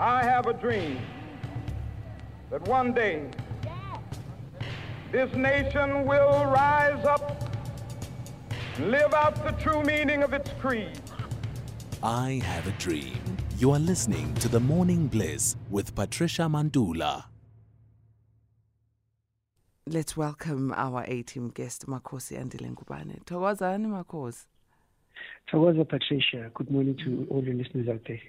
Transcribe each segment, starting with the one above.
I have a dream that one day this nation will rise up and live out the true meaning of its creed. I have a dream. You are listening to The Morning Bliss with Patricia Mandula. Let's welcome our A-team guest, Makhosi Andile Ngubane. Thokozani Makhosi. Tawaza Patricia, good morning to all your listeners out there.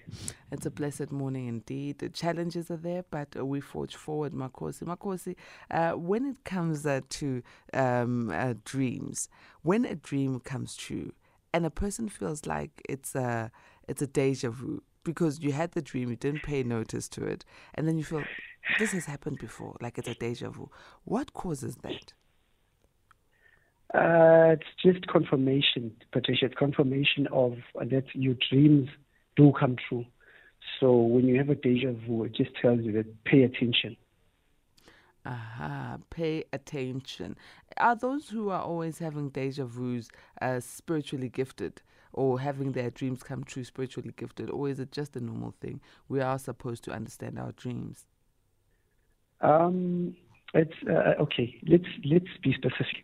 It's a blessed morning indeed. The challenges are there, but uh, we forge forward, Makhosi. Makhosi, uh, when it comes uh, to um, uh, dreams, when a dream comes true and a person feels like it's a, it's a deja vu because you had the dream, you didn't pay notice to it, and then you feel this has happened before, like it's a deja vu. What causes that? Uh, it's just confirmation, Patricia. It's confirmation of uh, that your dreams do come true. So when you have a deja vu, it just tells you that pay attention. Aha, pay attention. Are those who are always having deja vus uh, spiritually gifted or having their dreams come true spiritually gifted, or is it just a normal thing? We are supposed to understand our dreams. Um, it's uh, okay. Let's let's be specific.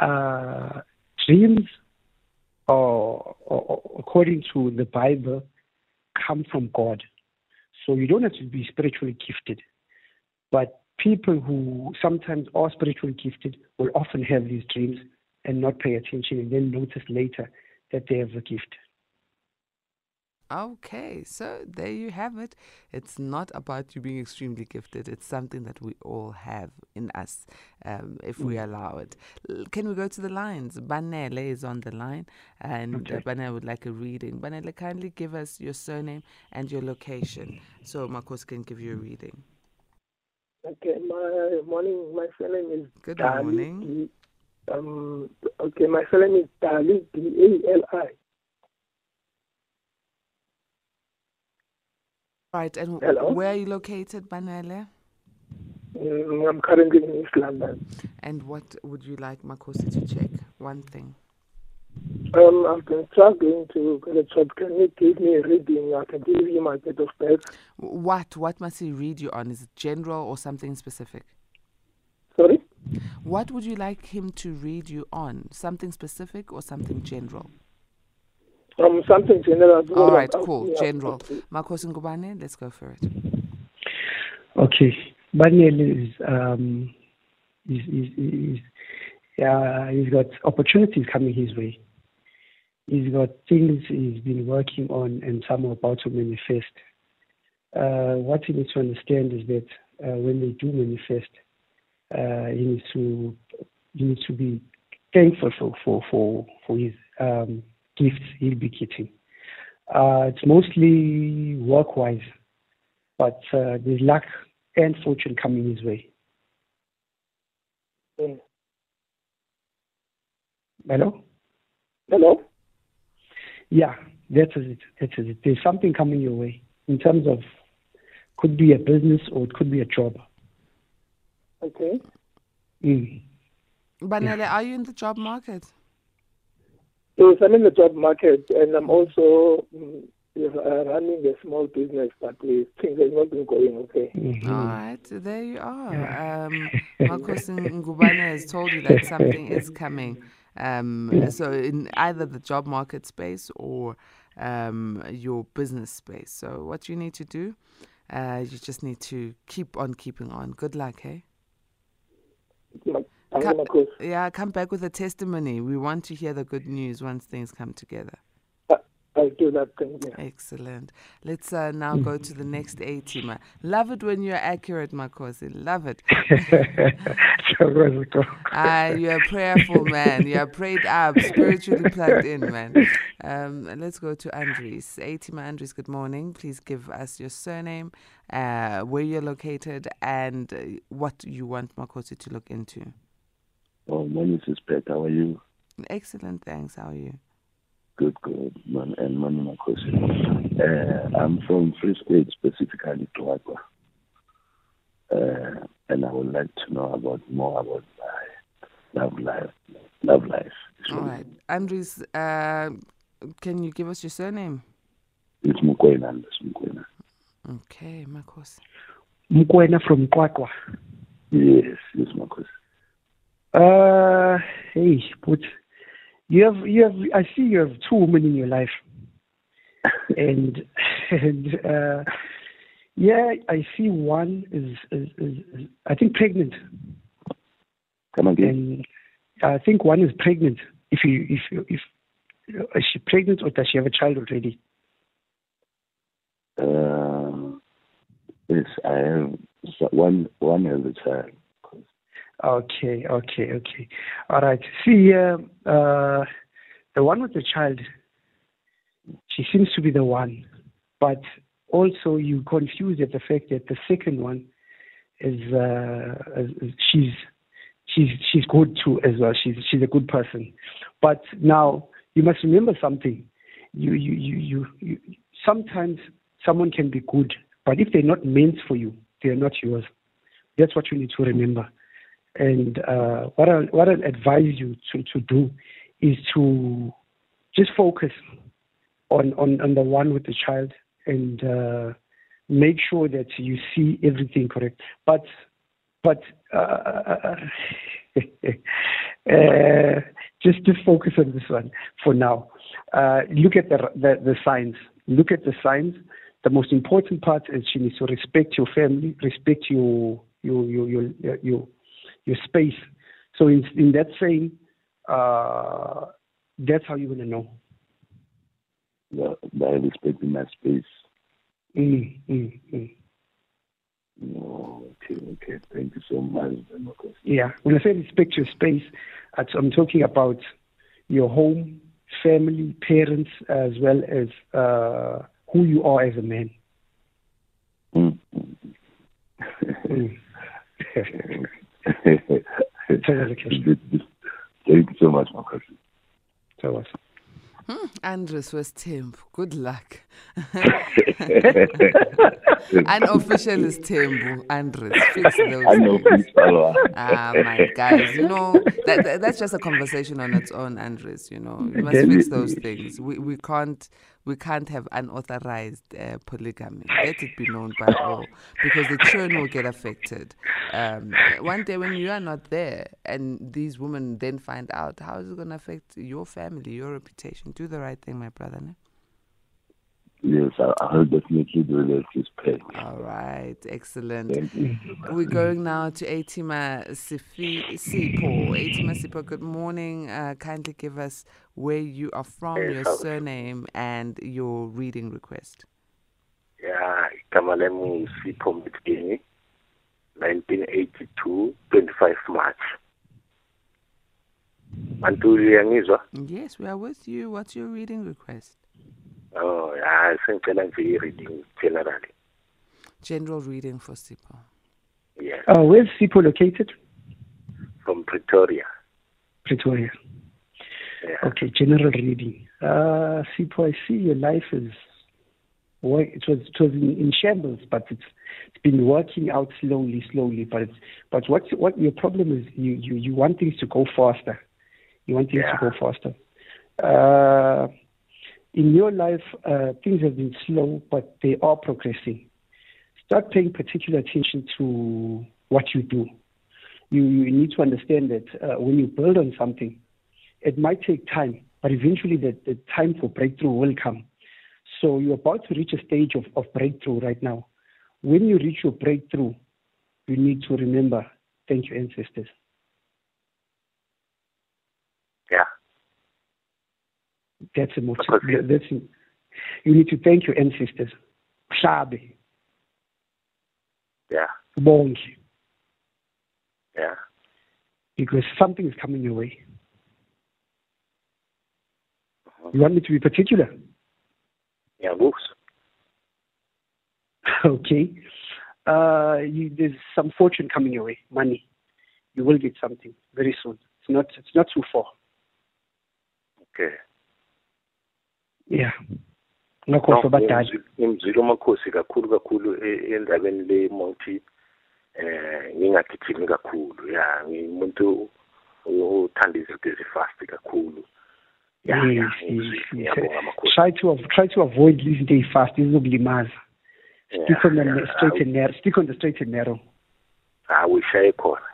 Uh, dreams, or, or according to the Bible, come from God. So you don't have to be spiritually gifted, but people who sometimes are spiritually gifted will often have these dreams and not pay attention, and then notice later that they have a gift. Okay, so there you have it. It's not about you being extremely gifted. It's something that we all have in us, um, if we allow it. L- Can we go to the lines? Banele is on the line, and uh, Okay. Banele would like a reading. Banele, kindly give us your surname and your location, so Marcos can give you a reading. Okay, my morning. My surname is Good Dali, morning. D- Um, okay, my surname is Dali D A L I. Right, and Hello? where are you located, Banele? Mm, I'm currently in East London. And what would you like Makhosi to check? One thing. Um, I've been struggling to get a job. Can you give me a reading? I can give you my date of birth. What? What must he read you on? Is it general or something specific? Sorry. What would you like him to read you on? Something specific or something general? Um, something general. All right, cool. yeah, General. okay. Makhosi Ngubane, let's go for it. Okay, Daniel is um, is is, is yeah, he's got opportunities coming his way. He's got things he's been working on and some are about to manifest. Uh, what he needs to understand is that uh, when they do manifest, uh, he needs to he needs to be thankful for for for, for his um, gifts he'll be getting. Uh, it's mostly work wise, but uh, there's luck and fortune coming his way. Mm. Hello? Hello. Yeah, that is it. That is it. There's something coming your way in terms of could be a business or it could be a job. Okay. Mm. Banele, are you in the job market? So I'm in the job market, and I'm also mm, uh, running a small business, but things have not been going okay. Mhm. All right, there you are. Um, Makhosi Ngubane has told you that something is coming. Um, so in either the job market space or um, your business space. So what you need to do, uh, you just need to keep on keeping on. Good luck, hey? My- I'm Ca- gonna. Yeah, come back with a testimony. We want to hear the good news once things come together. I'll do that. Thank you. Excellent. Let's uh, now go to the next A teamer. Love it when you're accurate, Makhosi. Love it. So, where's it go? Ah, you're a prayerful man. You're prayed up, spiritually plugged in, man. Um, let's go to Andres. A teamer Andres, good morning. Please give us your surname, uh, where you're located, and uh, what you want Makhosi to look into. Oh, morning, Sister. How are you? Excellent. Thanks. How are you? Good, good. Man, and Manu Makhosi. Uh, I'm from Free State, specifically Tuatwa. Uh, and I would like to know about more about my love life. Love life. All right. Andres, uh, can you give us your surname? It's Mukwena. It's Mukwena. Okay, Makhosi. Mkwena from QwaQwa. Yes, yes, Makhosi. Uh, hey, but you have, you have, I see you have two women in your life. and, and, uh, yeah, I see one is, is, is, is I think pregnant. Come again. And I think one is pregnant. If you, if, you- if, is she pregnant or does she have a child already? Uh, yes, I have one. One has a child. Okay, okay, okay. All right. See, uh, uh, the one with the child, she seems to be the one, but also you confuse at the fact that the second one is, uh, she's she's she's good too as well. She's she's a good person, but now you must remember something. You you you you, you sometimes someone can be good, but if they're not meant for you, they are not yours. That's what you need to remember. And uh, what I what I advise you to, to do is to just focus on, on, on the one with the child and uh, make sure that you see everything correct. But but uh, uh, just to focus on this one for now. Uh, look at the, the the signs. Look at the signs. The most important part is you need to respect your family, respect your your your your your, your space. So in in that saying, uh, that's how you're gonna know. Yeah, by respecting my space. Mm, mm, mm. No, okay, okay. Thank you so much. Yeah. When I say respect your space, I'm talking about your home, family, parents, as well as uh, who you are as a man. Mm. Mm. Thank Tell us, Akesh. you so much, Makhosi. Tell us. Andres was Tembu. Good luck. Unofficial is Tembu. Andres. Fix those. I know, things. Ah, my guys, you know that, that that's just a conversation on its own, Andres. You know, you must fix those things. We we can't we can't have unauthorized uh, polygamy. Let it be known by all, because the children will get affected. Um, one day when you are not there, and these women then find out, how is it going to affect your family, your reputation? Do the right thing, my brother. Ne? Yes, I, I'll definitely do that. Please pay. All right, excellent. Thank you. We're going now to Atima Sifi Sipho. Atima Sipho, good morning. Uh, kindly give us where you are from, your surname, and your reading request. ya igama lami sipho 1982 25 march mantuli yangizwa Yes, we are with you. What's your reading request? Oh yeah, sengicela nje i-reading generally General reading for Sipho. yes Uh, where's Sipho located? from pretoria Pretoria. yeah. Okay, general reading. Uh, Sipho, I see your life is. Well, it was it was in, in shambles, but it's it's been working out slowly, slowly. But it's, but what what your problem is? You you you want things to go faster. You want things Yeah. to go faster. Uh, in your life, uh, things have been slow, but they are progressing. Start paying particular attention to what you do. You you need to understand that uh, when you build on something, it might take time, but eventually the, the time for breakthrough will come. So you're about to reach a stage of, of breakthrough right now. When you reach your breakthrough, you need to remember, thank your ancestors. yeah That's a motive. Okay. That's you need to thank your ancestors. Mhlabe, yeah bonke, yeah because something is coming your way. You want me to be particular? ngiyakuzwa okay. Uh, you, there's some fortune coming your way, money. You will get something very soon. It's not. It's not too far. okay Yeah. ngakhohlwa badala ngimzwile umakhosi kakhulu kakhulu e- endabeni le monti eh ngingagijimi kakhulu ya ngimuntu othanda izinto ezifast kakhulu ya ya Yes, yes, ngimzwile yes. ngiyabonga makhosi try to av- try to avoid izinto ey'fast ezizokulimaza Stick on the straight and narrow. Stick on the straight and narrow. awishaye khona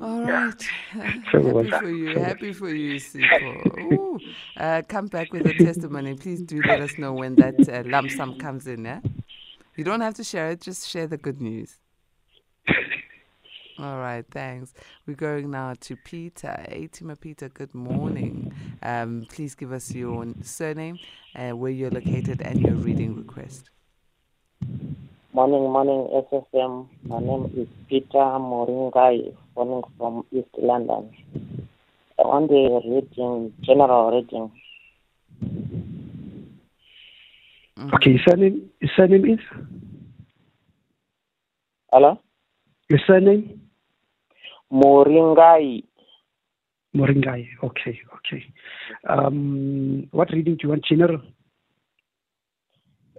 All right. So Happy for you. Happy for you, Sipho. Ooh. Uh, come back with a testimony. Please do let us know when that uh, lump sum comes in, yeah? You don't have to share it, just share the good news. All right, thanks. We're going now to Peter. Atima Peter, good morning. Um, please give us your surname, uh, where you're located, and your reading request. Morning, morning, SSM. My name is Peter Moringai, phoning from East London. I want the reading, general reading. Okay, your surname, your surname is? Hello? Your surname? Moringai, Moringai. Okay, okay. Um, what reading do you want? General?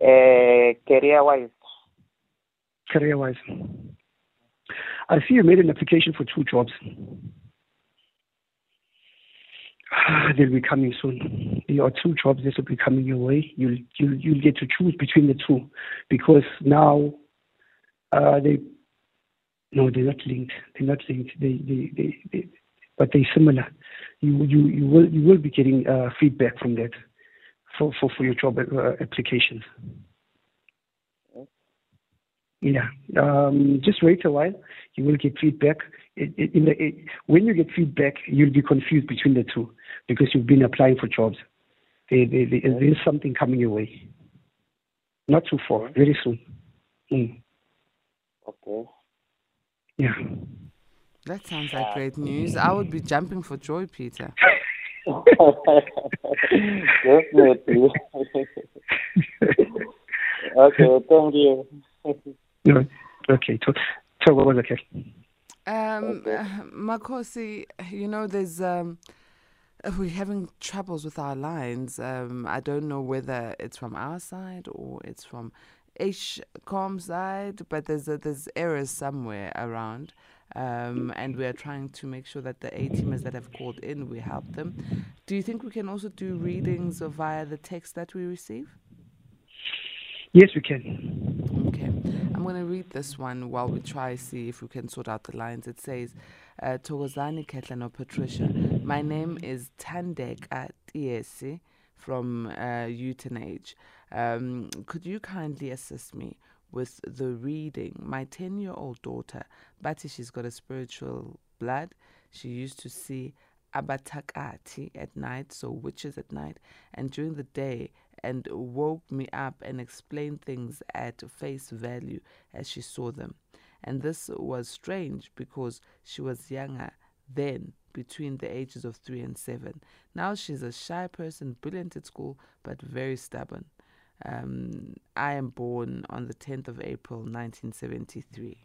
uh, career-wise. Career wise. I see you made an application for two jobs. They'll be coming soon. There are two jobs that will be coming your way. You'll you'll you'll get to choose between the two because now uh, they no they're not linked. They're not linked. They they, they, they but they're similar. You you you will you will be getting uh, feedback from that for for, for your job uh, applications. Yeah. Um, just wait a while. You will get feedback. It, it, in the, it, when you get feedback, you'll be confused between the two because you've been applying for jobs. There, there, there, there is something coming your way. Not too far. Very soon. Mm. Okay. Yeah. That sounds like great news. I would be jumping for joy, Peter. Definitely. okay, thank you. No. Okay. So, so what was okay? Um, uh, Makosi, you know, there's um, uh, we're having troubles with our lines. Um, I don't know whether it's from our side or it's from HCOM side, but there's a, there's errors somewhere around. Um, and we are trying to make sure that the A teamers that have called in, we help them. Do you think we can also do readings via the text that we receive? Yes, we can. Going to read this one while we try see if we can sort out the lines. It says, uh, Thokozani or Patricia, my name is Tandek at Tiesi from uh, Uitenhage. Um, could you kindly assist me with the reading? My 10 year old daughter, Bati, she's got a spiritual blood. She used to see abatakati at night, so witches at night, and during the day, and woke me up and explained things at face value as she saw them. And this was strange because she was younger then, between the ages of three and seven. Now she's a shy person, brilliant at school, but very stubborn. Um, I am born on the 10th of April 1973.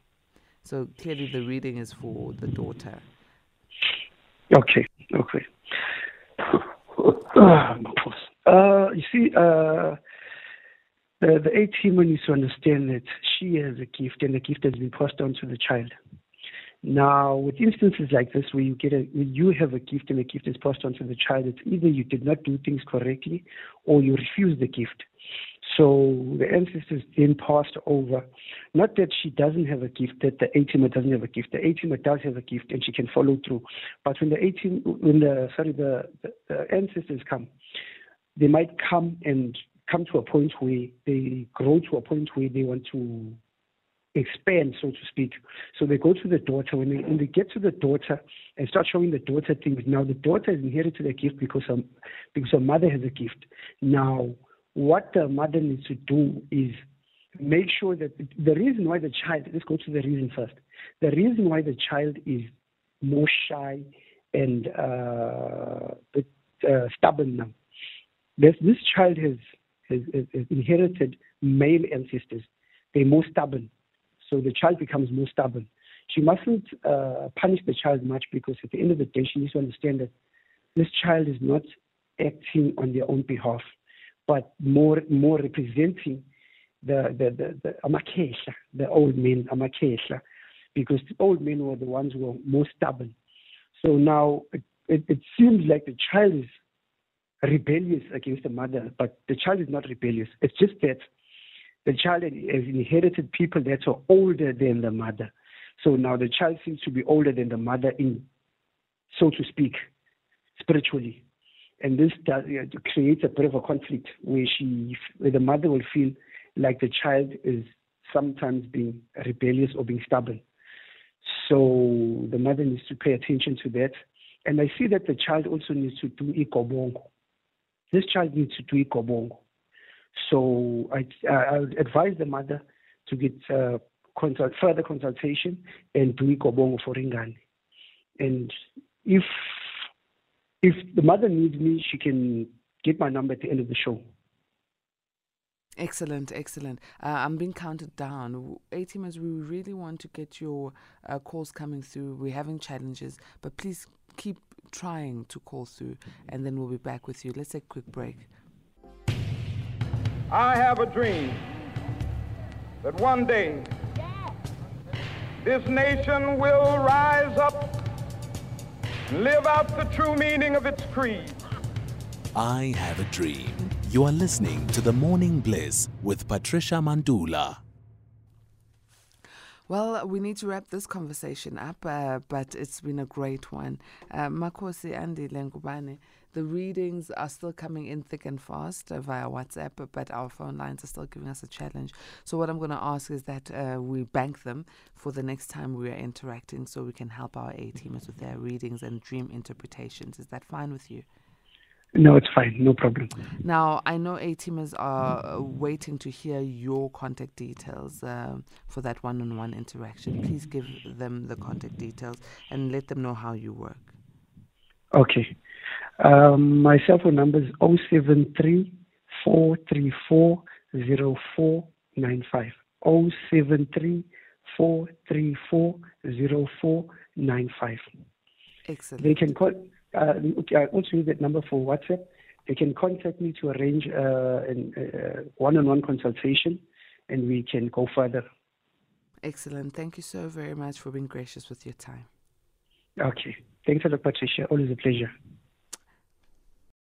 So clearly the reading is for the daughter. Okay. Okay. Uh, you see, uh, the, the A team needs to understand that she has a gift and the gift has been passed on to the child. Now, with instances like this, where you get a, you have a gift and the gift is passed on to the child, it's either you did not do things correctly or you refuse the gift. So the ancestors then passed over. Not that she doesn't have a gift, that the A teamer doesn't have a gift. The A teamer does have a gift and she can follow through. But when the A team, when the sorry, the, the, the ancestors come, they might come and come to a point where they grow to a point where they want to expand, so to speak. So they go to the daughter. When they, when they get to the daughter and start showing the daughter things, now the daughter has inherited a gift because her, because her mother has a gift. Now, what the mother needs to do is make sure that the reason why the child, let's go to the reason first. The reason why the child is more shy and uh, uh, stubborn now. This, this child has, has, has inherited male ancestors. They're more stubborn. So the child becomes more stubborn. She mustn't uh, punish the child much because at the end of the day, she needs to understand that this child is not acting on their own behalf, but more more representing the the the, the amakhehla, the old men amakhehla, because the old men were the ones who were more stubborn. So now it, it, it seems like the child is rebellious against the mother, but the child is not rebellious. It's just that the child has inherited people that are older than the mother. So now the child seems to be older than the mother in, so to speak, spiritually. And this does, you know, creates a bit of a conflict where she, where the mother will feel like the child is sometimes being rebellious or being stubborn. So the mother needs to pay attention to that. And I see that the child also needs to do ikobongo. This child needs to do ikobongo. So I, I would advise the mother to get uh, consult, further consultation and do ikobongo for Ringani. And if if the mother needs me, she can get my number at the end of the show. Excellent, excellent. Uh, I'm being counted down. A teamers, we really want to get your uh, calls coming through. We're having challenges, but please keep trying to call through, and then we'll be back with you. Let's take a quick break. I have a dream that one day this nation will rise up and live out the true meaning of its creed. I have a dream. You are listening to The Morning Bliss with Patricia Mandula. Well, we need to wrap this conversation up, uh, but it's been a great one. Uh, Makhosi Andile Ngubane, the readings are still coming in thick and fast uh, via WhatsApp, but our phone lines are still giving us a challenge. So, what I'm going to ask is that uh, we bank them for the next time we are interacting so we can help our A teamers with their readings and dream interpretations. Is that fine with you? No, it's fine. No problem. Now, I know A teamers are uh, waiting to hear your contact details uh, for that one on one interaction. Please give them the contact details and let them know how you work. Okay. Um, my cell phone number is 073 434 0495. 073 434 0495. Excellent. They can call. Uh, I also use that number for WhatsApp. They can contact me to arrange uh, an uh, one-on-one consultation, and we can go further. Excellent. Thank you so very much for being gracious with your time. Okay. Thanks a lot, Patricia. Always a pleasure.